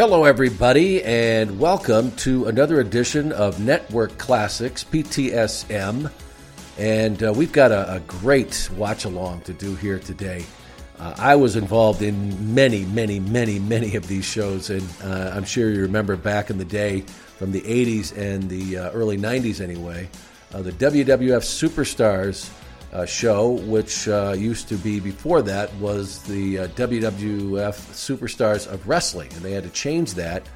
Hello, everybody, and welcome to another edition of Network Classics, PTSM. And uh, we've got a, a great watch along to do here today. Uh, I was involved in many, many, many, many of these shows, and uh, I'm sure you remember back in the day from the 80s and the uh, early 90s anyway, uh, the WWF Superstars uh, show, which uh, used to be before that, was the uh, WWF Superstars of Wrestling, and they had to change that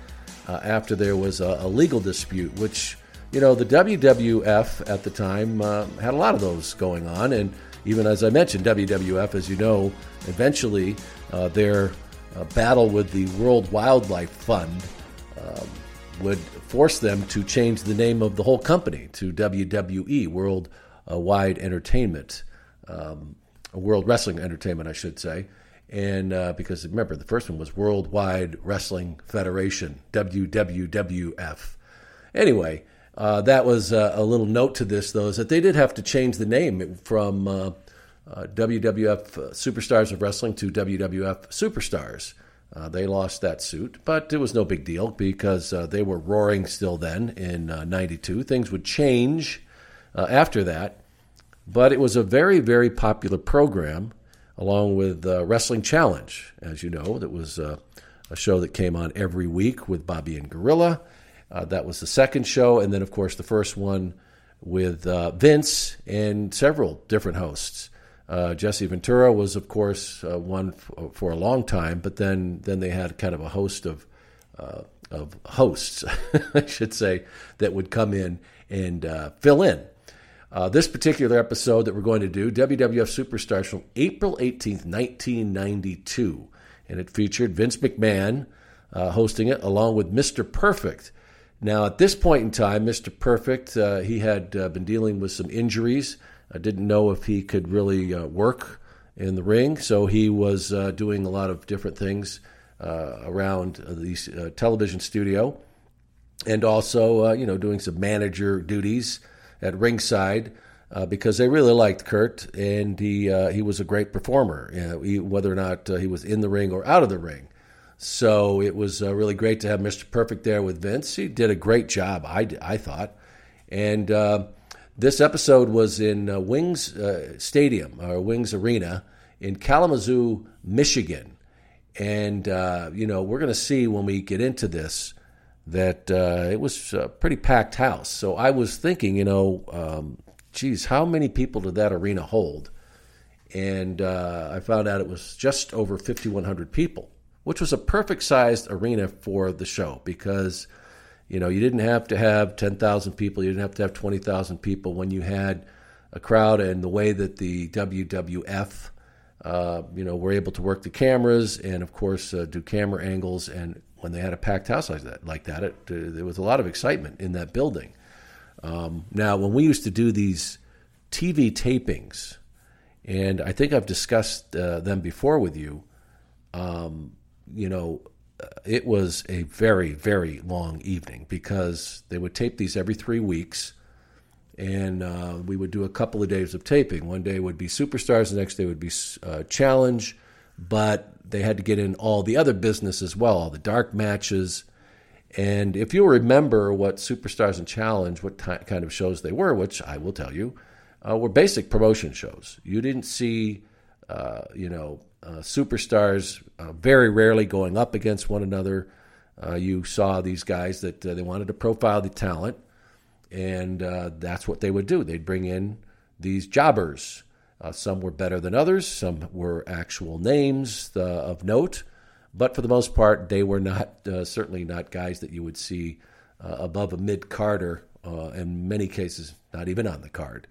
uh, after there was a, a, legal dispute. Which you know, the WWF at the time uh, had a lot of those going on, and even as I mentioned, WWF, as you know, eventually uh, their battle with the World Wildlife Fund. Um, would force them to change the name of the whole company to WWE, World uh, wide entertainment, um, a world wrestling entertainment, I should say. And uh, because remember, the first one was Worldwide Wrestling Federation, WWWF. Anyway, uh, that was uh, a little note to this, though, is that they did have to change the name from uh, uh, WWF Superstars of Wrestling to WWF Superstars. Uh, they lost that suit, but it was no big deal because uh, they were roaring still then in uh, 92. Things would change uh, after that. But it was a very, very popular program, along with uh, Wrestling Challenge, as you know. That was uh, a show that came on every week with Bobby and Gorilla. Uh, that was the second show. And then, of course, the first one with uh, Vince and several different hosts. Uh, Jesse Ventura was, of course, one f- for a long time, but then, then they had kind of a host of of hosts, I should say, that would come in and uh, fill in. Uh, this particular episode that we're going to do, WWF Superstars from April 18th, 1992. And it featured Vince McMahon uh, hosting it along with Mr. Perfect. Now, at this point in time, Mr. Perfect, uh, he had uh, been dealing with some injuries. I didn't know if he could really uh, work in the ring, so he was uh, doing a lot of different things around the television studio and also, you know, doing some manager duties at ringside uh, because they really liked Kurt, and he uh, he was a great performer, you know, he, whether or not uh, he was in the ring or out of the ring. So it was uh, really great to have Mr. Perfect there with Vince. He did a great job, I, I thought. And uh, this episode was in uh, Wings Stadium, or Wings Arena, in Kalamazoo, Michigan. And, you know, we're going to see when we get into this that uh, it was a pretty packed house. So I was thinking, you know, um, geez, how many people did that arena hold? And uh, I found out it was just over 5,100 people, which was a perfect sized arena for the show because, you know, you didn't have to have 10,000 people, you didn't have to have 20,000 people when you had a crowd and the way that the WWF. Uh, you know, were able to work the cameras and, of course, uh, do camera angles and when they had a packed house like that. Like that, it, uh, there was a lot of excitement in that building. Um, now, when we used to do these TV tapings, and I think I've discussed uh, them before with you, um, you know, uh, it was a very, very long evening because they would tape these every three weeks, and uh, we would do a couple of days of taping. One day would be Superstars, the next day would be uh, Challenge, but they had to get in all the other business as well, all the dark matches. And if you remember what Superstars and Challenge, what t- kind of shows they were, which I will tell you, uh, were basic promotion shows. You didn't see, uh, you know, uh, superstars uh, very rarely going up against one another. Uh, you saw these guys that uh, they wanted to profile the talent, and that's what they would do. They'd bring in these jobbers uh, some were better than others, some were actual names uh, of note, but for the most part, they were not uh, certainly not guys that you would see uh, above a mid carder, uh, in many cases, not even on the card.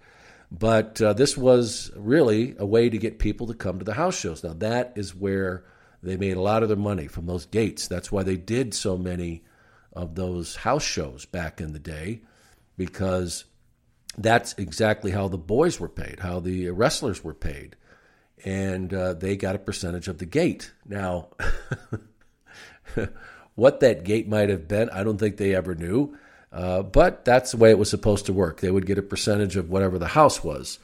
But uh, this was really a way to get people to come to the house shows. Now, that is where they made a lot of their money from those gates. That's why they did so many of those house shows back in the day, because that's exactly how the boys were paid, how the wrestlers were paid. And uh, they got a percentage of the gate. Now, what that gate might have been, I don't think they ever knew. Uh, but that's the way it was supposed to work. They would get a percentage of whatever the house was.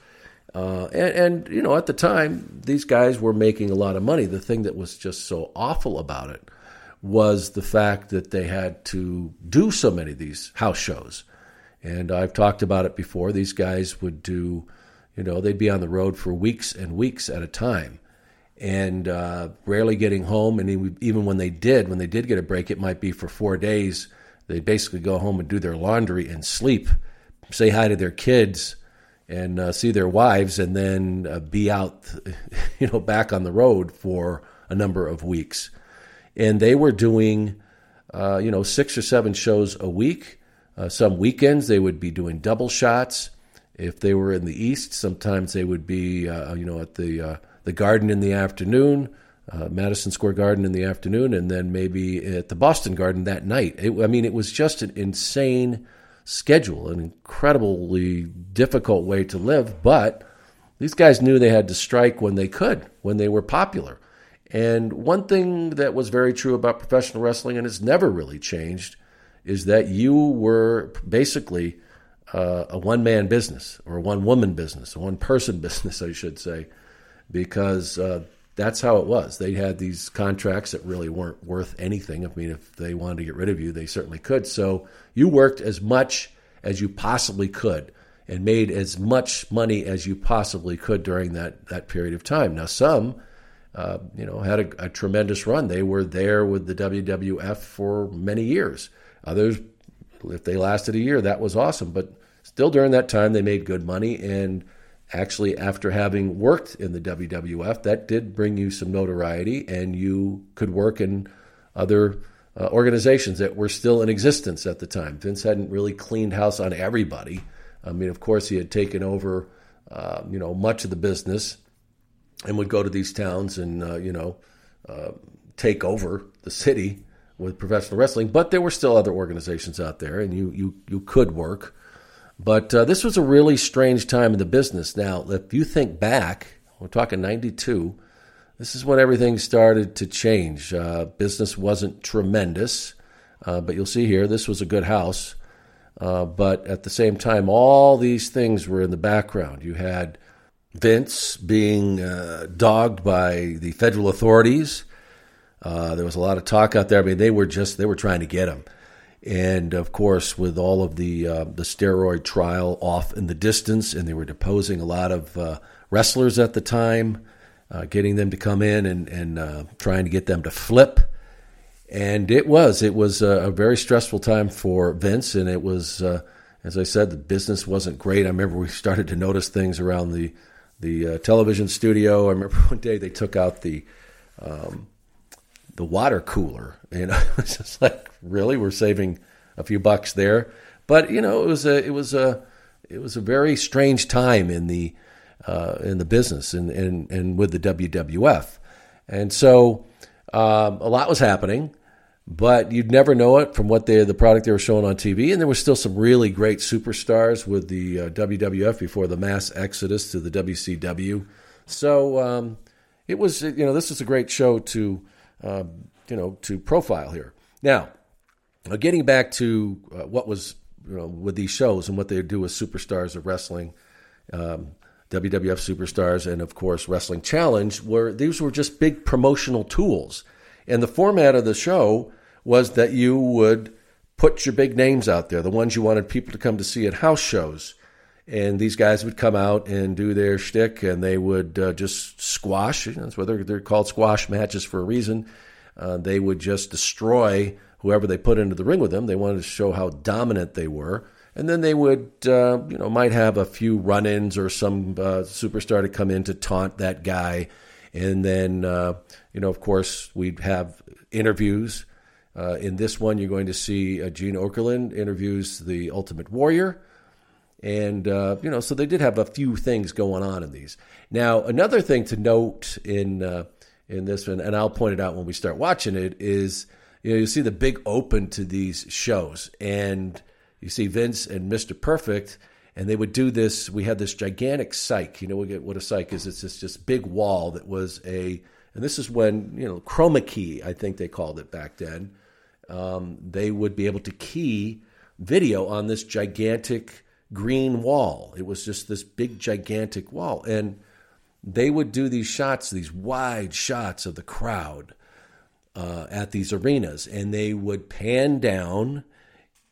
Uh, and, and, you know, at the time, these guys were making a lot of money. The thing that was just so awful about it was the fact that they had to do so many of these house shows. And I've talked about it before. These guys would do, you know, they'd be on the road for weeks and weeks at a time and uh, rarely getting home. And even when they did, when they did get a break, it might be for four days. They basically go home and do their laundry and sleep, say hi to their kids, and uh, see their wives, and then uh, be out, you know, back on the road for a number of weeks and they were doing, uh, you know, six or seven shows a week. Uh, some weekends they would be doing double shots. If they were in the east, sometimes they would be, uh, you know, at the uh, the Garden in the afternoon, uh, Madison Square Garden in the afternoon, and then maybe at the Boston Garden that night. It, I mean, it was just an insane schedule, an incredibly difficult way to live, but these guys knew they had to strike when they could, when they were popular. And one thing that was very true about professional wrestling, and it's never really changed, is that you were basically uh, a one man business or a one woman business, a one person business, I should say, because uh, that's how it was. They had these contracts that really weren't worth anything. I mean, if they wanted to get rid of you, they certainly could. So you worked as much as you possibly could and made as much money as you possibly could during that, that period of time. Now, some uh, you know, had a, a, tremendous run. They were there with the WWF for many years. Others, if they lasted a year, that was awesome. But still, during that time, they made good money. And actually, after having worked in the WWF, that did bring you some notoriety, and you could work in other uh, organizations that were still in existence at the time. Vince hadn't really cleaned house on everybody. I mean, of course, he had taken over, uh, you know, much of the business and would go to these towns and uh, you know uh, take over the city with professional wrestling. But there were still other organizations out there, and you you you could work. But uh, this was a really strange time in the business. Now, if you think back, we're talking '92. This is when everything started to change. Uh, business wasn't tremendous, uh, but you'll see here this was a good house. Uh, but at the same time, all these things were in the background. You had Vince being uh, dogged by the federal authorities. Uh, there was a lot of talk out there. I mean, they were just they were trying to get him, and of course, with all of the uh, the steroid trial off in the distance, and they were deposing a lot of uh, wrestlers at the time, uh, getting them to come in and and uh, trying to get them to flip. And it was it was a, very stressful time for Vince, and it was. as I said, the business wasn't great. I remember we started to notice things around the the uh, television studio. I remember one day they took out the um, the water cooler. You know, it's just like really we're saving a few bucks there, but you know it was a it was a it was a very strange time in the uh, in the business and, and and with the WWF, and so um, a lot was happening but you'd never know it from what they the product they were showing on TV. And there was still some really great superstars with the uh, WWF before the mass exodus to the WCW. So um, it was you know this is a great show to uh, you know to profile here. Now, uh, getting back to uh, what was you know with these shows and what they do with superstars of wrestling. Um, WWF superstars and of course Wrestling Challenge were these were just big promotional tools. And the format of the show was that you would put your big names out there, the ones you wanted people to come to see at house shows. And these guys would come out and do their shtick, and they would uh, just squash. You know, that's why they're, they're called squash matches for a reason. Uh, they would just destroy whoever they put into the ring with them. They wanted to show how dominant they were, and then they would, uh, you know, might have a few run-ins or some uh, superstar to come in to taunt that guy, and then, uh, you know, of course, we'd have interviews uh, in this one, you're going to see Gene Okerlund interviews the Ultimate Warrior. And, uh, you know, so they did have a few things going on in these. Now, another thing to note in, uh, in this one, and I'll point it out when we start watching it, is you know, you see the big open to these shows. And you see Vince and Mr. Perfect, and they would do this. We had this gigantic cyc. You know what a cyc is? It's this just big wall that was a, and this is when, you know, chroma key, I think they called it back then um, they would be able to key video on this gigantic green wall. It was just this big, gigantic wall. And they would do these shots, these wide shots of the crowd uh, at these arenas, and they would pan down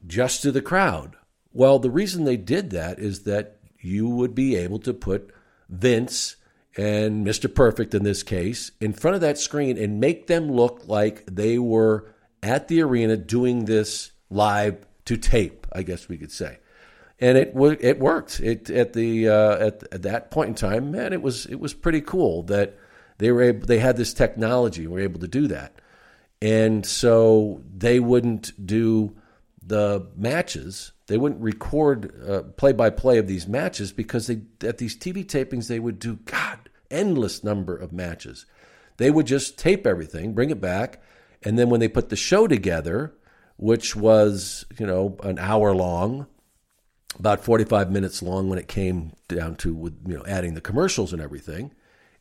just to the crowd. Well, the reason they did that is that you would be able to put Vince and Mr. Perfect in this case in front of that screen and make them look like they were at the arena doing this live to tape, I guess we could say. And it it worked. It at the uh, at, at that point in time, man, it was it was pretty cool that they were able, they had this technology and were able to do that. And so they wouldn't do the matches. They wouldn't record play by play of these matches because they at these TV tapings they would do God endless number of matches. They would just tape everything, bring it back, and then when they put the show together, which was you know an hour long, about forty five minutes long when it came down to with you know adding the commercials and everything,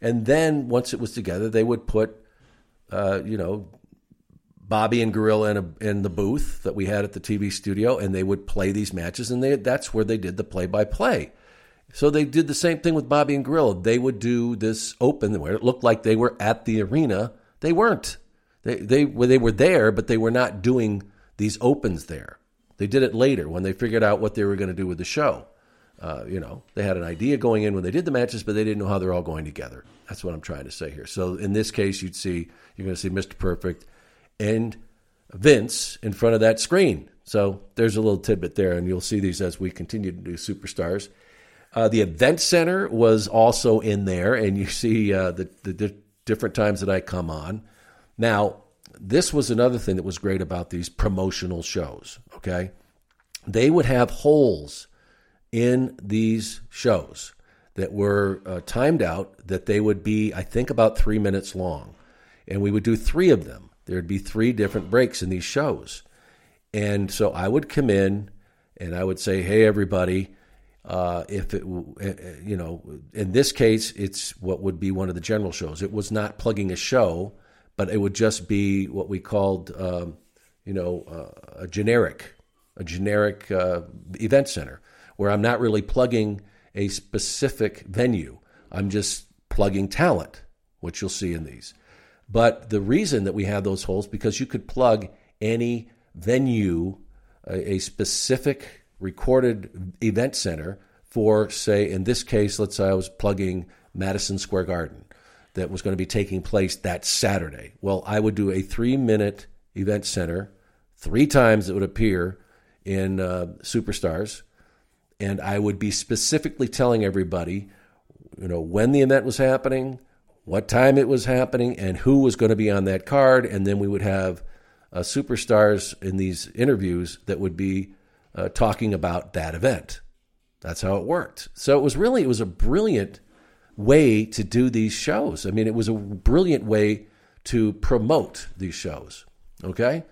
and then once it was together, they would put uh, you know Bobby and Gorilla in, a, in the booth that we had at the TV studio, and they would play these matches, and they, that's where they did the play by play. So they did the same thing with Bobby and Gorilla. They would do this open where it looked like they were at the arena. They weren't. They they they were there, but they were not doing these opens there. They did it later when they figured out what they were going to do with the show. Uh, you know, they had an idea going in when they did the matches, but they didn't know how they're all going together. That's what I'm trying to say here. So in this case, you'd see you're going to see Mr. Perfect and Vince in front of that screen. So there's a little tidbit there, and you'll see these as we continue to do superstars. Uh, the event center was also in there, and you see uh, the, the di- different times that I come on. Now, this was another thing that was great about these promotional shows. Okay, they would have holes in these shows that were uh, timed out that they would be, I think, about three minutes long, and we would do three of them. There'd be three different breaks in these shows. And so I would come in and I would say, hey, everybody, uh, if it, eh, eh, you know, in this case, it's what would be one of the general shows. It was not plugging a show, but it would just be what we called, um, you know, uh, a generic, a generic uh, event center, where I'm not really plugging a specific venue. I'm just plugging talent, which you'll see in these. But the reason that we have those holes because you could plug any venue, a, a specific recorded event center for, say, in this case, let's say I was plugging Madison Square Garden that was going to be taking place that Saturday. Well, I would do a three minute event center, three times it would appear in uh, Superstars, and I would be specifically telling everybody, you know, when the event was happening, what time it was happening, and who was going to be on that card. And then we would have uh, superstars in these interviews that would be uh, talking about that event. That's how it worked. So it was really it was a brilliant way to do these shows. I mean, it was a brilliant way to promote these shows. Okay,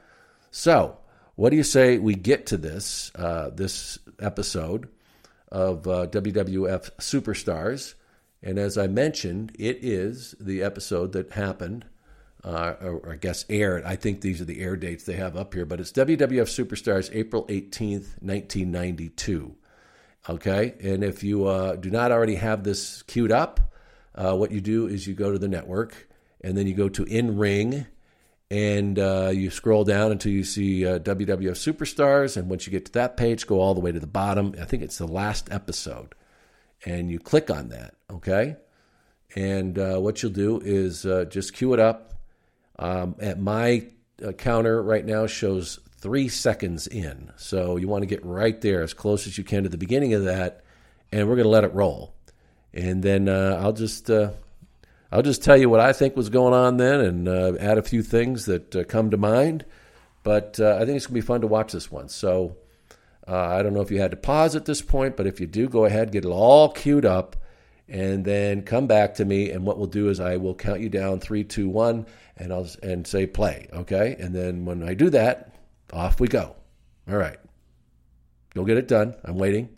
so what do you say we get to this uh, this episode of uh, WWF Superstars? And as I mentioned, it is the episode that happened, uh, or, I guess aired. I think these are the air dates they have up here, but it's WWF Superstars, April 18th, 1992. Okay, and if you uh, do not already have this queued up, uh, what you do is you go to the network and then you go to In Ring and uh, you scroll down until you see WWF uh, Superstars. And once you get to that page, go all the way to the bottom. I think it's the last episode and you click on that, okay? And uh, what you'll do is uh, just queue it up. Um, at my uh, counter right now shows three seconds in, so you want to get right there as close as you can to the beginning of that, and we're going to let it roll. And then uh, I'll just uh, I'll just tell you what I think was going on then, and uh, add a few things that come to mind. But I think it's going to be fun to watch this one. So uh, I don't know if you had to pause at this point, but if you do, go ahead, get it all queued up, and then come back to me. And what we'll do is I will count you down three, two, one, and I'll and say play. Okay, and then when I do that, off we go. All right, go get it done. I'm waiting.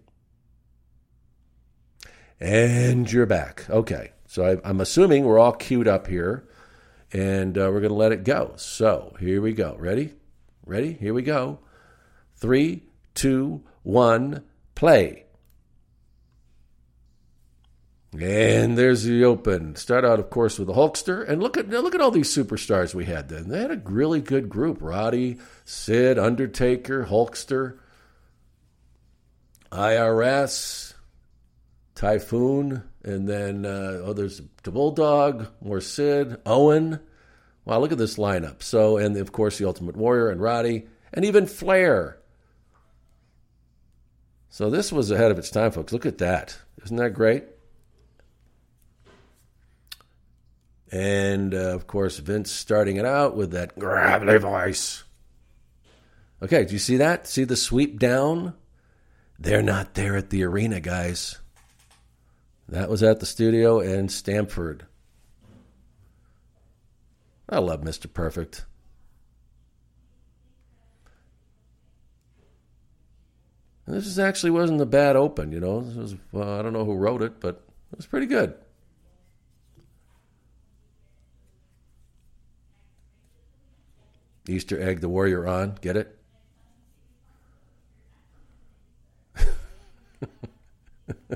And you're back. Okay, so I, am assuming we're all queued up here, and uh, we're going to let it go. So here we go. Ready? Ready? Here we go. Three two, one, play. And there's the open. Start out, of course, with the Hulkster, and look at look at all these superstars we had. Then they had a really good group: Roddy, Sid, Undertaker, Hulkster, IRS, Typhoon, and then uh, oh, there's the Bulldog, more Sid, Owen. Wow, look at this lineup. So, and of course, the Ultimate Warrior and Roddy, and even Flair. So this was ahead of its time, folks. Look at that. Isn't that great? And uh, of course, Vince starting it out with that gravelly voice. Okay, do you see that? See the sweep down? They're not there at the arena, guys. That was at the studio in Stamford. I love Mr. Perfect. And this is actually wasn't a bad open, you know. This was well, I don't know who wrote it, but it was pretty good. Easter egg, the warrior on. Get it?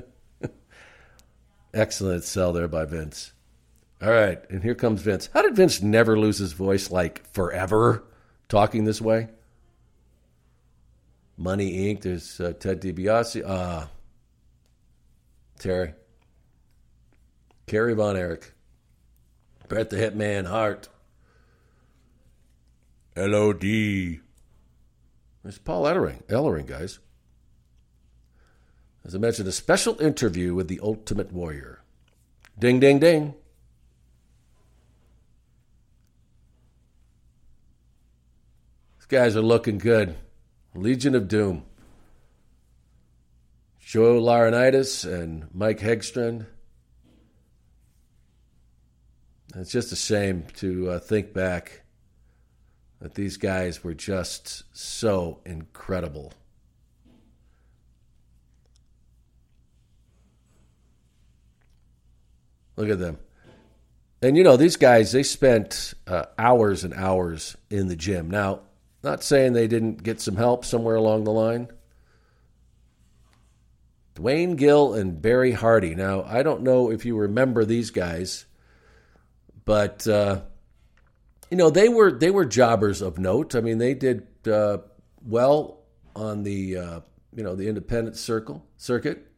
Excellent sell there by Vince. All right, and here comes Vince. How did Vince never lose his voice like forever talking this way? Money Inc. There's uh, Ted DiBiase. Ah, uh, Terry. Kerry Von Erich. Bret the Hitman Hart. LOD. There's Paul Ellering, Ellering, guys. As I mentioned, a special interview with the Ultimate Warrior. Ding, ding, ding. These guys are looking good. Legion of Doom. Joe Laurinaitis and Mike Hegstrand. It's just a shame to uh, think back that these guys were just so incredible. Look at them. And you know, these guys, they spent uh, hours and hours in the gym. Now, not saying they didn't get some help somewhere along the line. Duane Gill and Barry Hardy. Now, I don't know if you remember these guys, but uh, you know they were they were jobbers of note. I mean, they did uh, well on the uh, you know the independent circle circuit.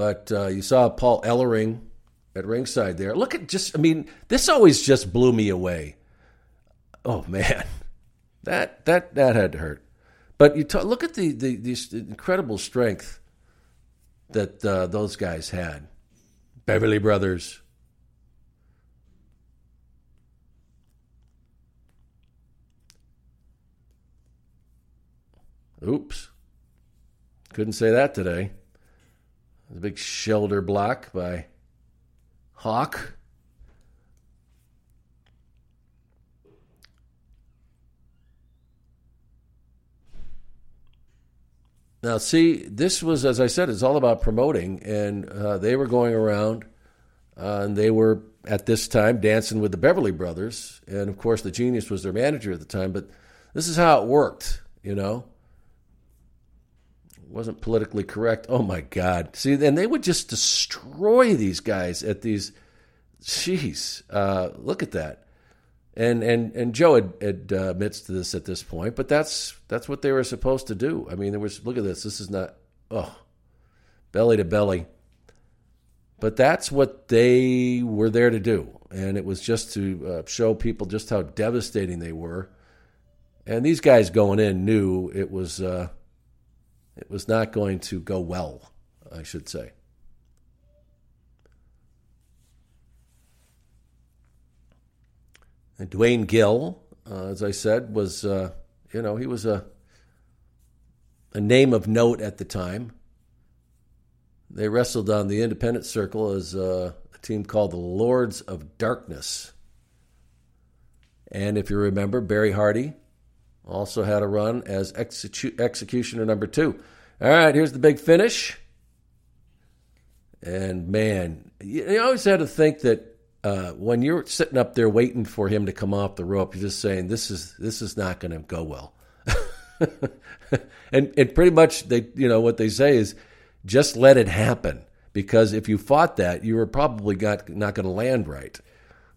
But uh, you saw Paul Ellering at ringside there. Look at just, I mean, this always just blew me away. Oh man, that that that had to hurt. But you look at the, the, the incredible strength that uh, those guys had. Beverly Brothers. Oops. Couldn't say that today. The big shoulder block by Hawk. Now, see, this was, as I said, it's all about promoting, and uh, they were going around, uh, and they were at this time dancing with the Beverly Brothers, and of course, the Genius was their manager at the time. But this is how it worked, you know wasn't politically correct. Oh my God! See, and they would just destroy these guys at these. Jeez, uh, look at that. And and and Joe uh, admits to this at this point, but that's that's what they were supposed to do. I mean, there was look at this. This is not oh belly to belly, but that's what they were there to do, and it was just to uh, show people just how devastating they were. And these guys going in knew it was uh, it was not going to go well, I should say. And Duane Gill, uh, as I said, was uh, you know he was a a name of note at the time. They wrestled on the independent circle as uh, a team called the Lords of Darkness. And if you remember, Barry Hardy also had a run as execu- executioner number two. All right, here's the big finish. And man, you always had to think that uh, when you're sitting up there waiting for him to come off the rope, you're just saying this is this is not going to go well. and and pretty much they you know what they say is Just let it happen because if you fought that, you were probably got, not going to land right.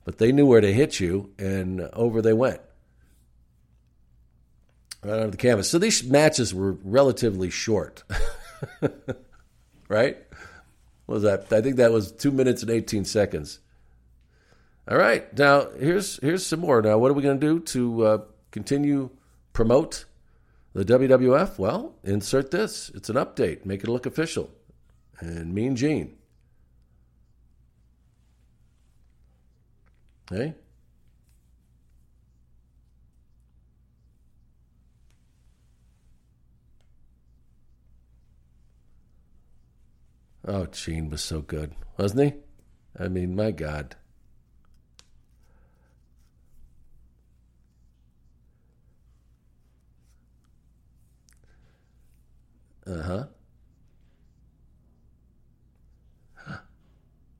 But they knew where to hit you, and over they went. Right onto the canvas. So these matches were relatively short. right? What was that? I think that was two minutes and 18 seconds. All right. Now, here's here's some more. Now, what are we going to do to uh, continue promote the WWF? Well, insert this. It's an update. Make it look official. And Mean Gene. Hey? Oh, Gene was so good, wasn't he? I mean, my God. Uh huh.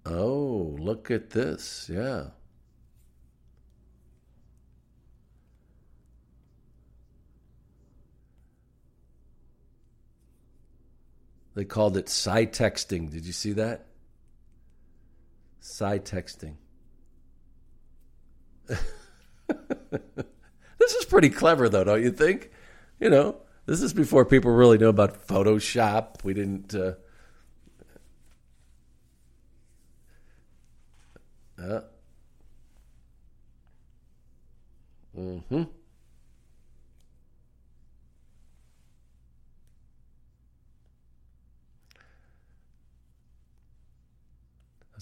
Oh, look at this. Yeah. They called it side texting. Did you see that? Side texting. this is pretty clever, though, don't you think? You know, this is before people really knew about Photoshop. We didn't. Uh, uh, mm-hmm.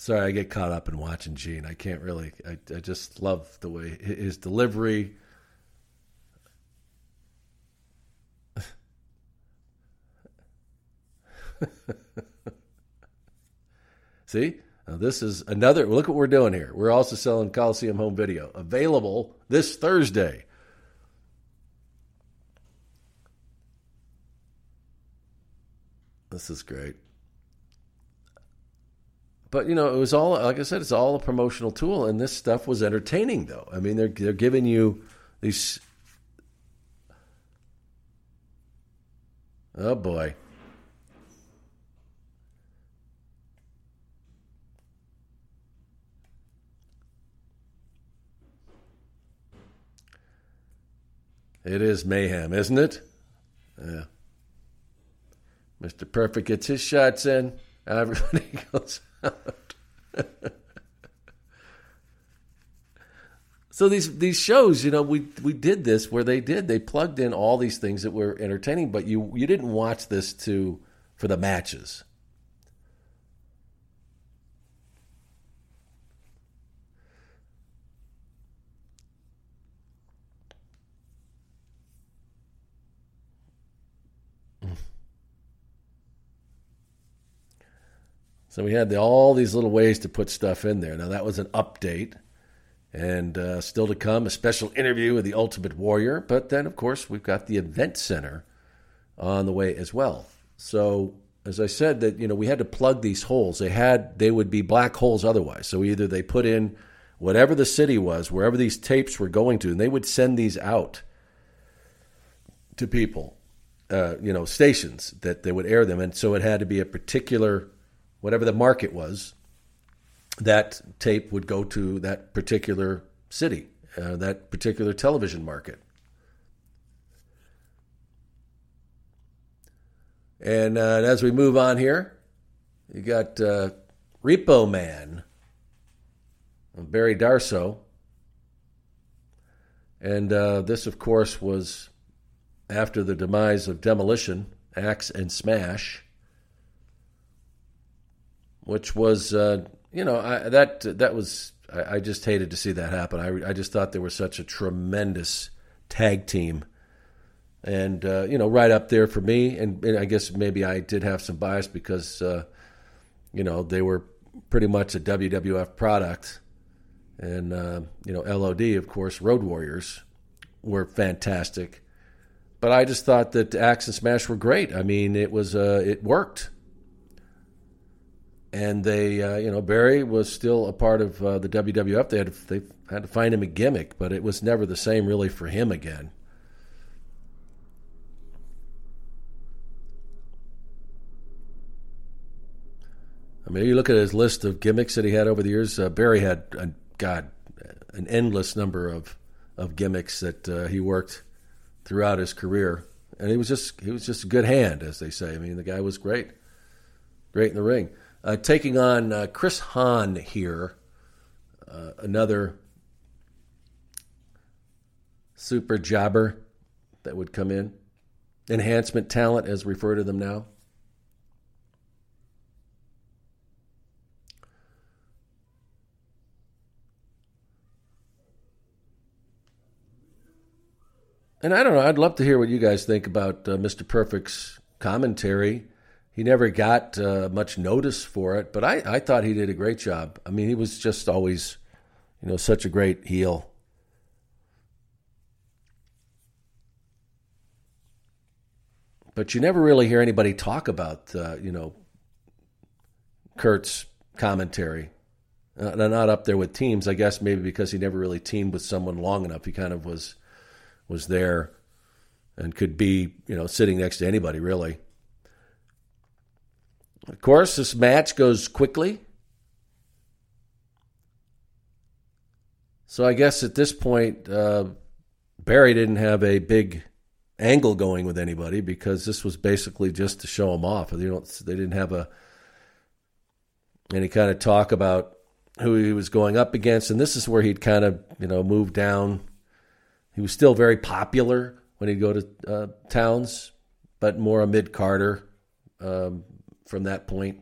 Sorry, I get caught up in watching Gene. I can't really. I, I just love the way his delivery. See, now this is another. Look what we're doing here. We're also selling Coliseum home video available this Thursday. This is great. But you know, it was all like I said, it's all a promotional tool, and this stuff was entertaining. Though I mean, they're they're giving you these. Oh boy. It is mayhem, isn't it? Yeah. Mr. Perfect gets his shots in. And everybody goes so these these shows, you know, we we did this where they did they plugged in all these things that were entertaining, but you you didn't watch this to for the matches. So we had the, all these little ways to put stuff in there. Now that was an update, and uh, still to come a special interview with the Ultimate Warrior. But then, of course, we've got the Event Center on the way as well. So as I said, that you know we had to plug these holes. They had they would be black holes otherwise. So either they put in whatever the city was, wherever these tapes were going to, and they would send these out to people, uh, you know, stations that they would air them, and so it had to be a particular whatever the market was, that tape would go to that particular city, uh, that particular television market. And uh, as we move on here, you got uh, Repo Man, Barry Darsow. And uh, this, of course, was after the demise of Demolition, Axe and Smash which was uh, you know I, that that was I, I, just hated to see that happen. I I just thought they were such a tremendous tag team, and uh, you know right up there for me. And, and, I guess maybe I did have some bias because uh, you know they were pretty much a WWF product, and uh, you know LOD of course Road Warriors were fantastic. But I just thought that Axe and Smash were great. I mean, it was uh, it worked and they, uh, you know, Barry was still a part of uh, the WWF. They had to, they had to find him a gimmick, but it was never the same really for him again. I mean, you look at his list of gimmicks that he had over the years. Uh, Barry had, uh, God, an endless number of of gimmicks that uh, he worked throughout his career, and he was just he was just a good hand, as they say. I mean, the guy was great, great in the ring. Uh, taking on uh, Chris Hahn here, uh, another super jobber that would come in, enhancement talent, as we refer to them now. And I don't know. I'd love to hear what you guys think about uh, Mr. Perfect's commentary. He never got uh, much notice for it, but I, I thought he did a great job. I mean, he was just always, you know, such a great heel. But you never really hear anybody talk about, uh, you know, Kurt's commentary. Uh, not up there with teams, I guess, maybe because he never really teamed with someone long enough. He kind of was was there and could be, you know, sitting next to anybody really. Of course, this match goes quickly. So I guess at this point, uh, Barry didn't have a big angle going with anybody because this was basically just to show him off. They don't. They didn't have a any kind of talk about who he was going up against, and this is where he'd kind of you know moved down he was still very popular when he'd go to uh, towns, but more a mid carder um, from that point.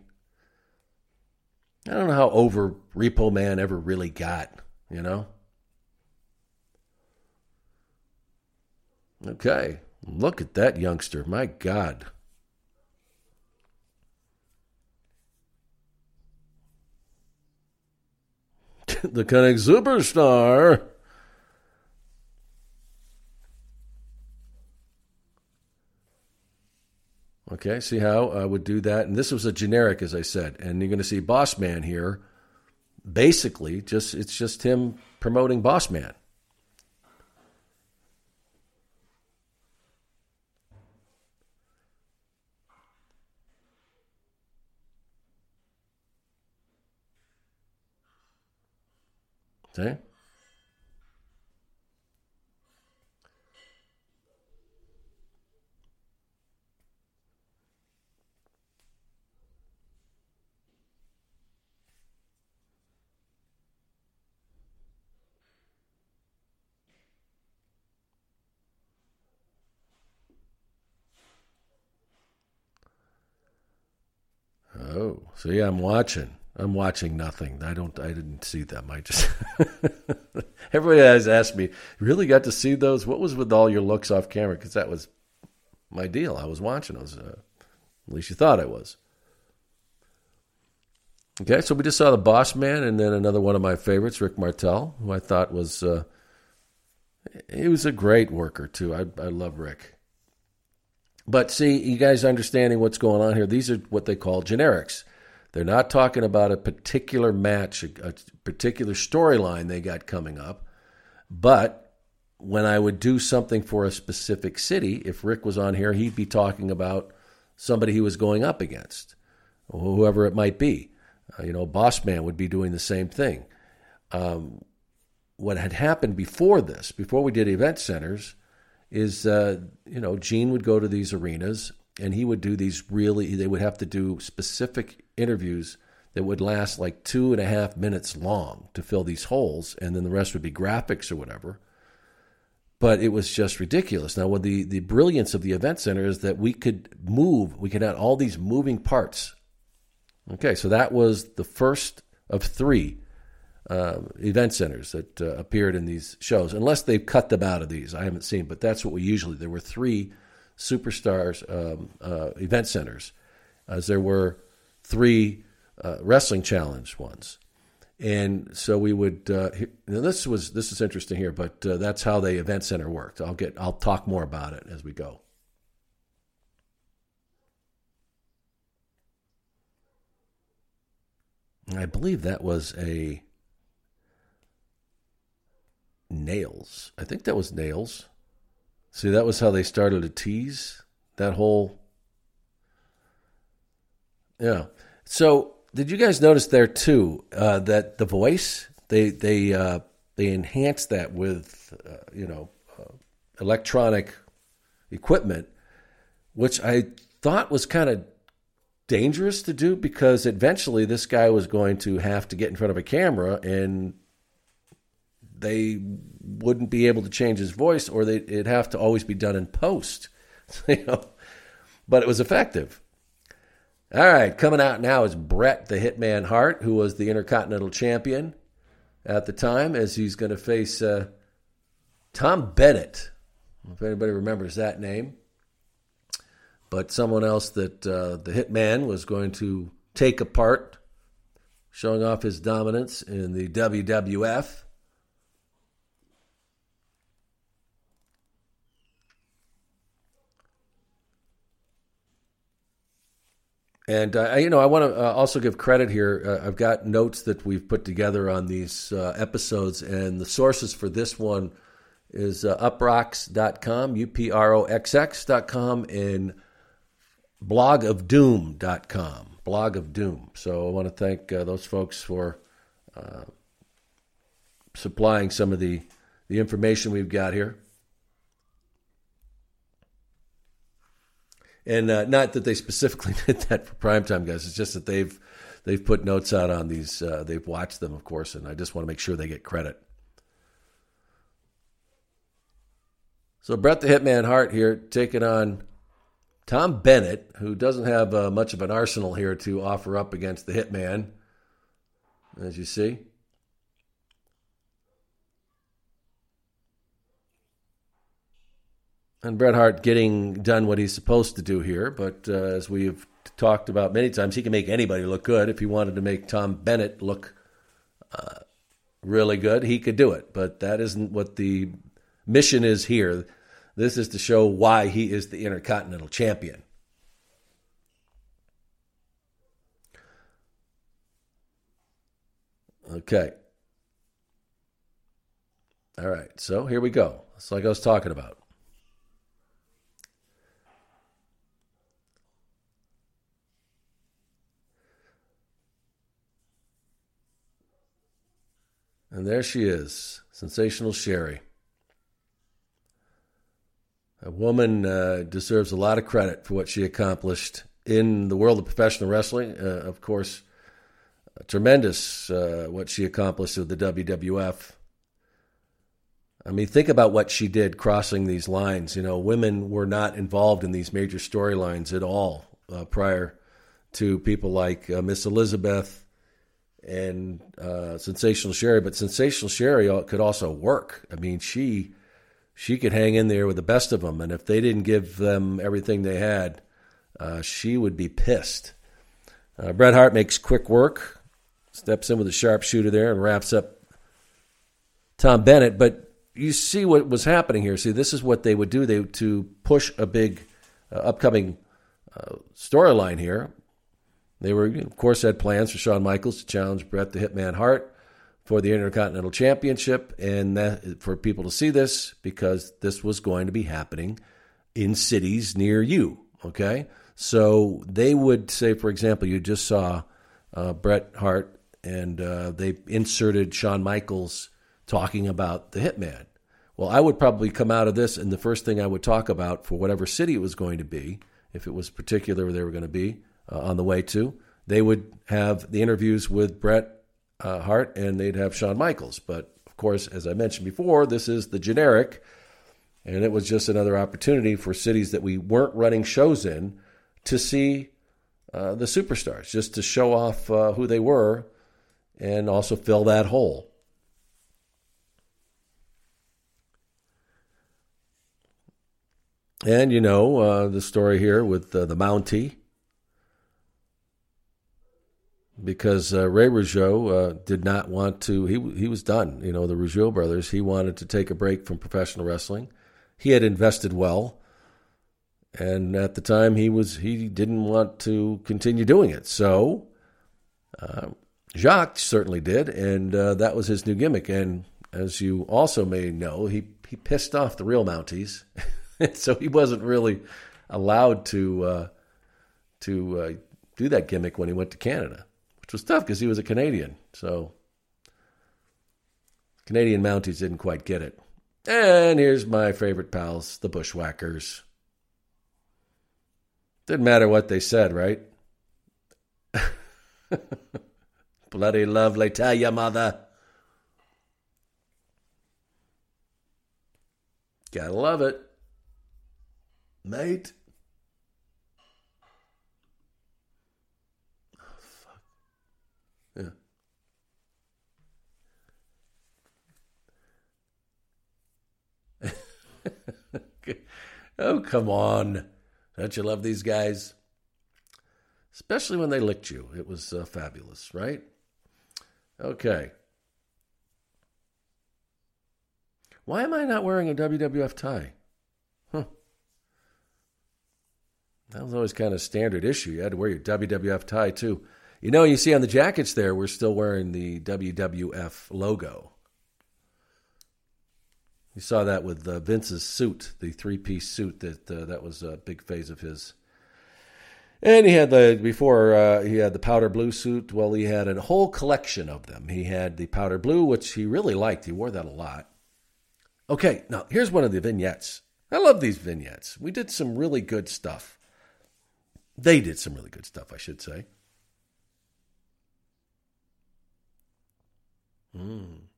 I don't know how over Repo Man ever really got, you know? Okay, look at that youngster. My God. the of superstar. Okay, see how I would do that? And this was a generic, as I said. And you're going to see Boss Man here. Basically, just it's just him promoting Boss Man. Okay. Oh, so yeah, I'm watching. I'm watching nothing. I don't. I didn't see them. I just. Everybody has asked me, "Really got to see those? What was with all your looks off camera?" Because that was my deal. I was watching those. Uh, at least you thought I was. Okay, so we just saw the Boss Man, and then another one of my favorites, Rick Martel, who I thought was. Uh, he was a great worker too. I I love Rick. But see, you guys understanding what's going on here, these are what they call generics. They're not talking about a particular match, a, particular storyline they got coming up. But when I would do something for a specific city, if Rick was on here, he'd be talking about somebody he was going up against, whoever it might be. Uh, you know, Boss Man would be doing the same thing. Um, what had happened before this, before we did event centers, is uh, you know Gene would go to these arenas and he would do these really they would have to do specific interviews that would last like two and a half minutes long to fill these holes and then the rest would be graphics or whatever but it was just ridiculous now what the, the brilliance of the event center is that we could move we could add all these moving parts okay so that was the first of three uh, event centers that uh, appeared in these shows, unless they've cut them out of these. I haven't seen, but that's what we usually. There were three superstars um, uh, event centers, as there were three uh, wrestling challenge ones, and so we would. Uh, this was this is interesting here, but uh, that's how the event center worked. I'll get I'll talk more about it as we go. I believe that was a Nailz. I think that was Nailz. See, that was how they started to tease that whole. Yeah. So did you guys notice there too uh, that the voice they they uh, they enhanced that with uh, you know uh, electronic equipment, which I thought was kind of dangerous to do because eventually this guy was going to have to get in front of a camera and they wouldn't be able to change his voice or they, it'd have to always be done in post. you know, but it was effective. All right, coming out now is Bret the Hitman Hart, who was the Intercontinental Champion at the time, as he's going to face uh, Tom Bennett. If anybody remembers that name, but someone else that uh, the Hitman was going to take apart, showing off his dominance in the WWF. And uh, you know, I want to uh, also give credit here. Uh, I've got notes that we've put together on these uh, episodes, and the sources for this one is uh, uproxx.com, U-P-R-O-X-X.com, and blogofdoom.com, blog of doom. So I want to thank uh, those folks for supplying some of the, the information we've got here. And uh, not that they specifically did that for primetime guys. It's just that they've they've put notes out on these. Uh, they've watched them, of course, and I just want to make sure they get credit. So Bret the Hitman Hart here taking on Tom Bennett, who doesn't have uh, much of an arsenal here to offer up against the Hitman, as you see. And Bret Hart getting done what he's supposed to do here. But uh, as we've talked about many times, he can make anybody look good. If he wanted to make Tom Bennett look uh, really good, he could do it. But that isn't what the mission is here. This is to show why he is the Intercontinental Champion. Okay. All right. So here we go. It's like I was talking about. And there she is, sensational Sherri. A woman uh, deserves a lot of credit for what she accomplished in the world of professional wrestling. Uh, of course, tremendous uh, what she accomplished with the WWF. I mean, think about what she did crossing these lines. You know, women were not involved in these major storylines at all uh, prior to people like uh, Miss Elizabeth and uh, Sensational Sherri, but Sensational Sherri could also work. I mean, she she could hang in there with the best of them, and if they didn't give them everything they had, uh, she would be pissed. Uh, Bret Hart makes quick work, steps in with a sharpshooter there, and wraps up Tom Bennett. But you see what was happening here. See, this is what they would do. They to push a big uh, upcoming uh, storyline here they were, of course, had plans for Shawn Michaels to challenge Bret the Hitman Hart for the Intercontinental Championship, and that, for people to see this because this was going to be happening in cities near you. Okay, so they would say, for example, you just saw uh, Bret Hart, and uh, they inserted Shawn Michaels talking about the Hitman. Well, I would probably come out of this, and the first thing I would talk about for whatever city it was going to be, if it was particular where they were going to be, uh, on the way to. They would have the interviews with Bret uh, Hart and they'd have Shawn Michaels. But of course, as I mentioned before, this is the generic, and it was just another opportunity for cities that we weren't running shows in to see uh, the superstars, just to show off uh, who they were and also fill that hole. And you know uh, the story here with uh, the Mountie because uh, Ray Rougeau uh, did not want to. He he was done. You know, the Rougeau brothers. He wanted to take a break from professional wrestling. He had invested well, and at the time he was he didn't want to continue doing it. So uh, Jacques certainly did, and uh, that was his new gimmick. And as you also may know, he he pissed off the real Mounties, so he wasn't really allowed to uh, to uh, do that gimmick when he went to Canada which was tough because he was a Canadian. So Canadian Mounties didn't quite get it. And here's my favorite pals, the Bushwhackers. Didn't matter what they said, right? Bloody lovely, tell your mother. Gotta love it. Mate. Oh, fuck. Yeah. Oh, come on. Don't you love these guys? Especially when they licked you. It was uh, fabulous, right? Okay. Why am I not wearing a WWF tie? Huh. That was always kind of standard issue. You had to wear your WWF tie too. You know, you see on the jackets there, we're still wearing the WWF logo. You saw that with uh, Vince's suit, the three-piece suit that uh, that was a big phase of his. And he had the before uh, he had the powder blue suit. Well, he had a whole collection of them. He had the powder blue, which he really liked. He wore that a lot. Okay, now here's one of the vignettes. I love these vignettes. We did some really good stuff. They did some really good stuff, I should say. Hmm.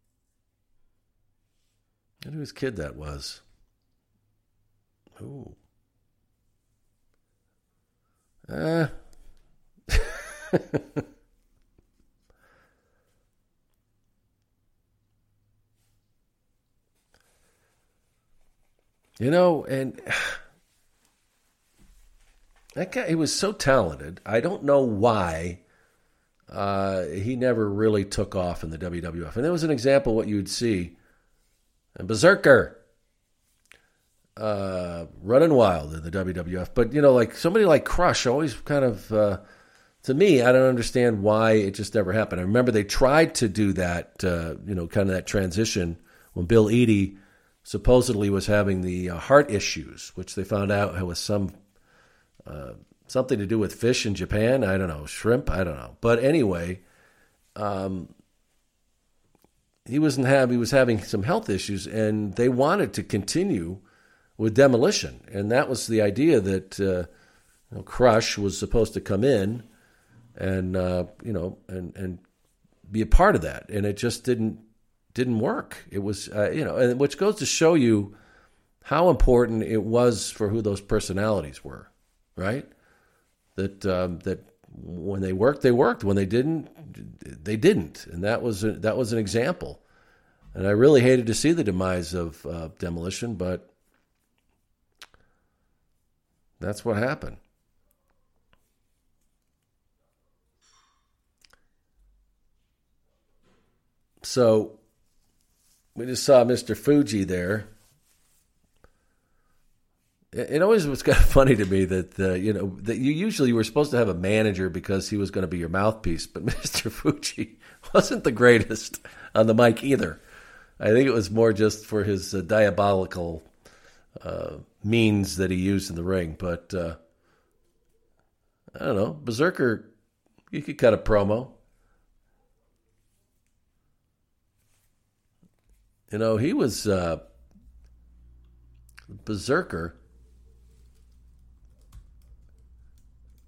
And whose kid that was? Ooh. Uh. You know, and that guy, he was so talented. I don't know why uh, he never really took off in the WWF. And that was an example of what you would see. And Berzerker uh, running wild in the WWF. But, you know, like somebody like Crush always kind of, uh, to me, I don't understand why it just never happened. I remember they tried to do that, uh, you know, kind of that transition when Bill Eadie supposedly was having the uh, heart issues, which they found out was some uh, something to do with fish in Japan. I don't know, shrimp. I don't know. But anyway, um, he wasn't have he was having some health issues, and they wanted to continue with demolition, and that was the idea that uh, you know, Crush was supposed to come in and uh, you know and and be a part of that, and it just didn't didn't work. It was, uh, you know, and which goes to show you how important it was for who those personalities were, right? That um, that when they worked, they worked. When they didn't, they didn't, and that was a, that was an example. And I really hated to see the demise of uh, demolition, but that's what happened. So we just saw Mr. Fuji there. It always was kind of funny to me that uh, you know that you usually were supposed to have a manager because he was going to be your mouthpiece, but Mr. Fuji wasn't the greatest on the mic either. I think it was more just for his uh, diabolical uh, means that he used in the ring. But uh, I don't know, Berzerker, you could cut a promo. You know, he was uh, berzerker.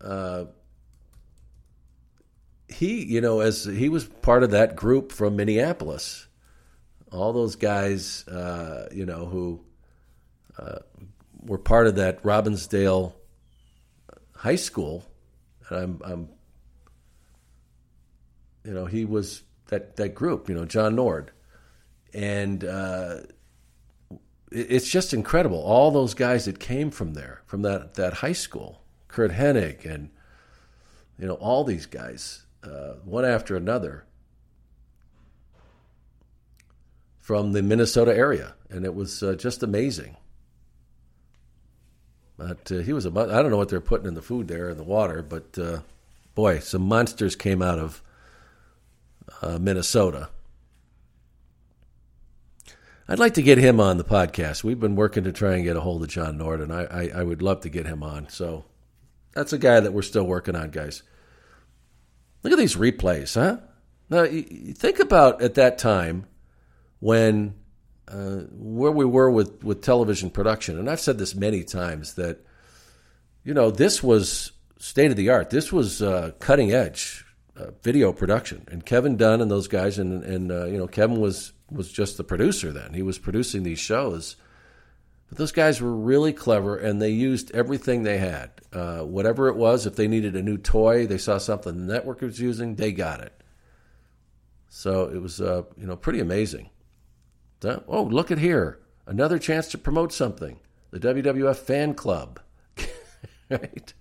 Uh, he, you know, as he was part of that group from Minneapolis, all those guys, uh, you know, who uh, were part of that Robbinsdale High School, and I'm, I'm, you know, he was that that group, you know, John Nord. And uh, it's just incredible. All those guys that came from there, from that that high school, Curt Hennig, and you know all these guys, uh, one after another, from the Minnesota area, and it was uh, just amazing. But uh, he was a I don't know what they're putting in the food there in the water, but uh, boy, some monsters came out of uh, Minnesota. I'd like to get him on the podcast. We've been working to try and get a hold of John Norton. I, I, I would love to get him on. So that's a guy that we're still working on, guys. Look at these replays, huh? Now, you think about at that time when uh, where we were with, with television production, and I've said this many times that, you know, this was state of the art. This was uh, cutting edge uh, video production, and Kevin Dunn and those guys, and and uh, you know, Kevin was was just the producer then. He was producing these shows. But those guys were really clever, and they used everything they had. Uh, whatever it was, if they needed a new toy, they saw something the network was using, they got it. So it was, uh, you know, pretty amazing. oh, look at here, another chance to promote something. The WWF fan club, right?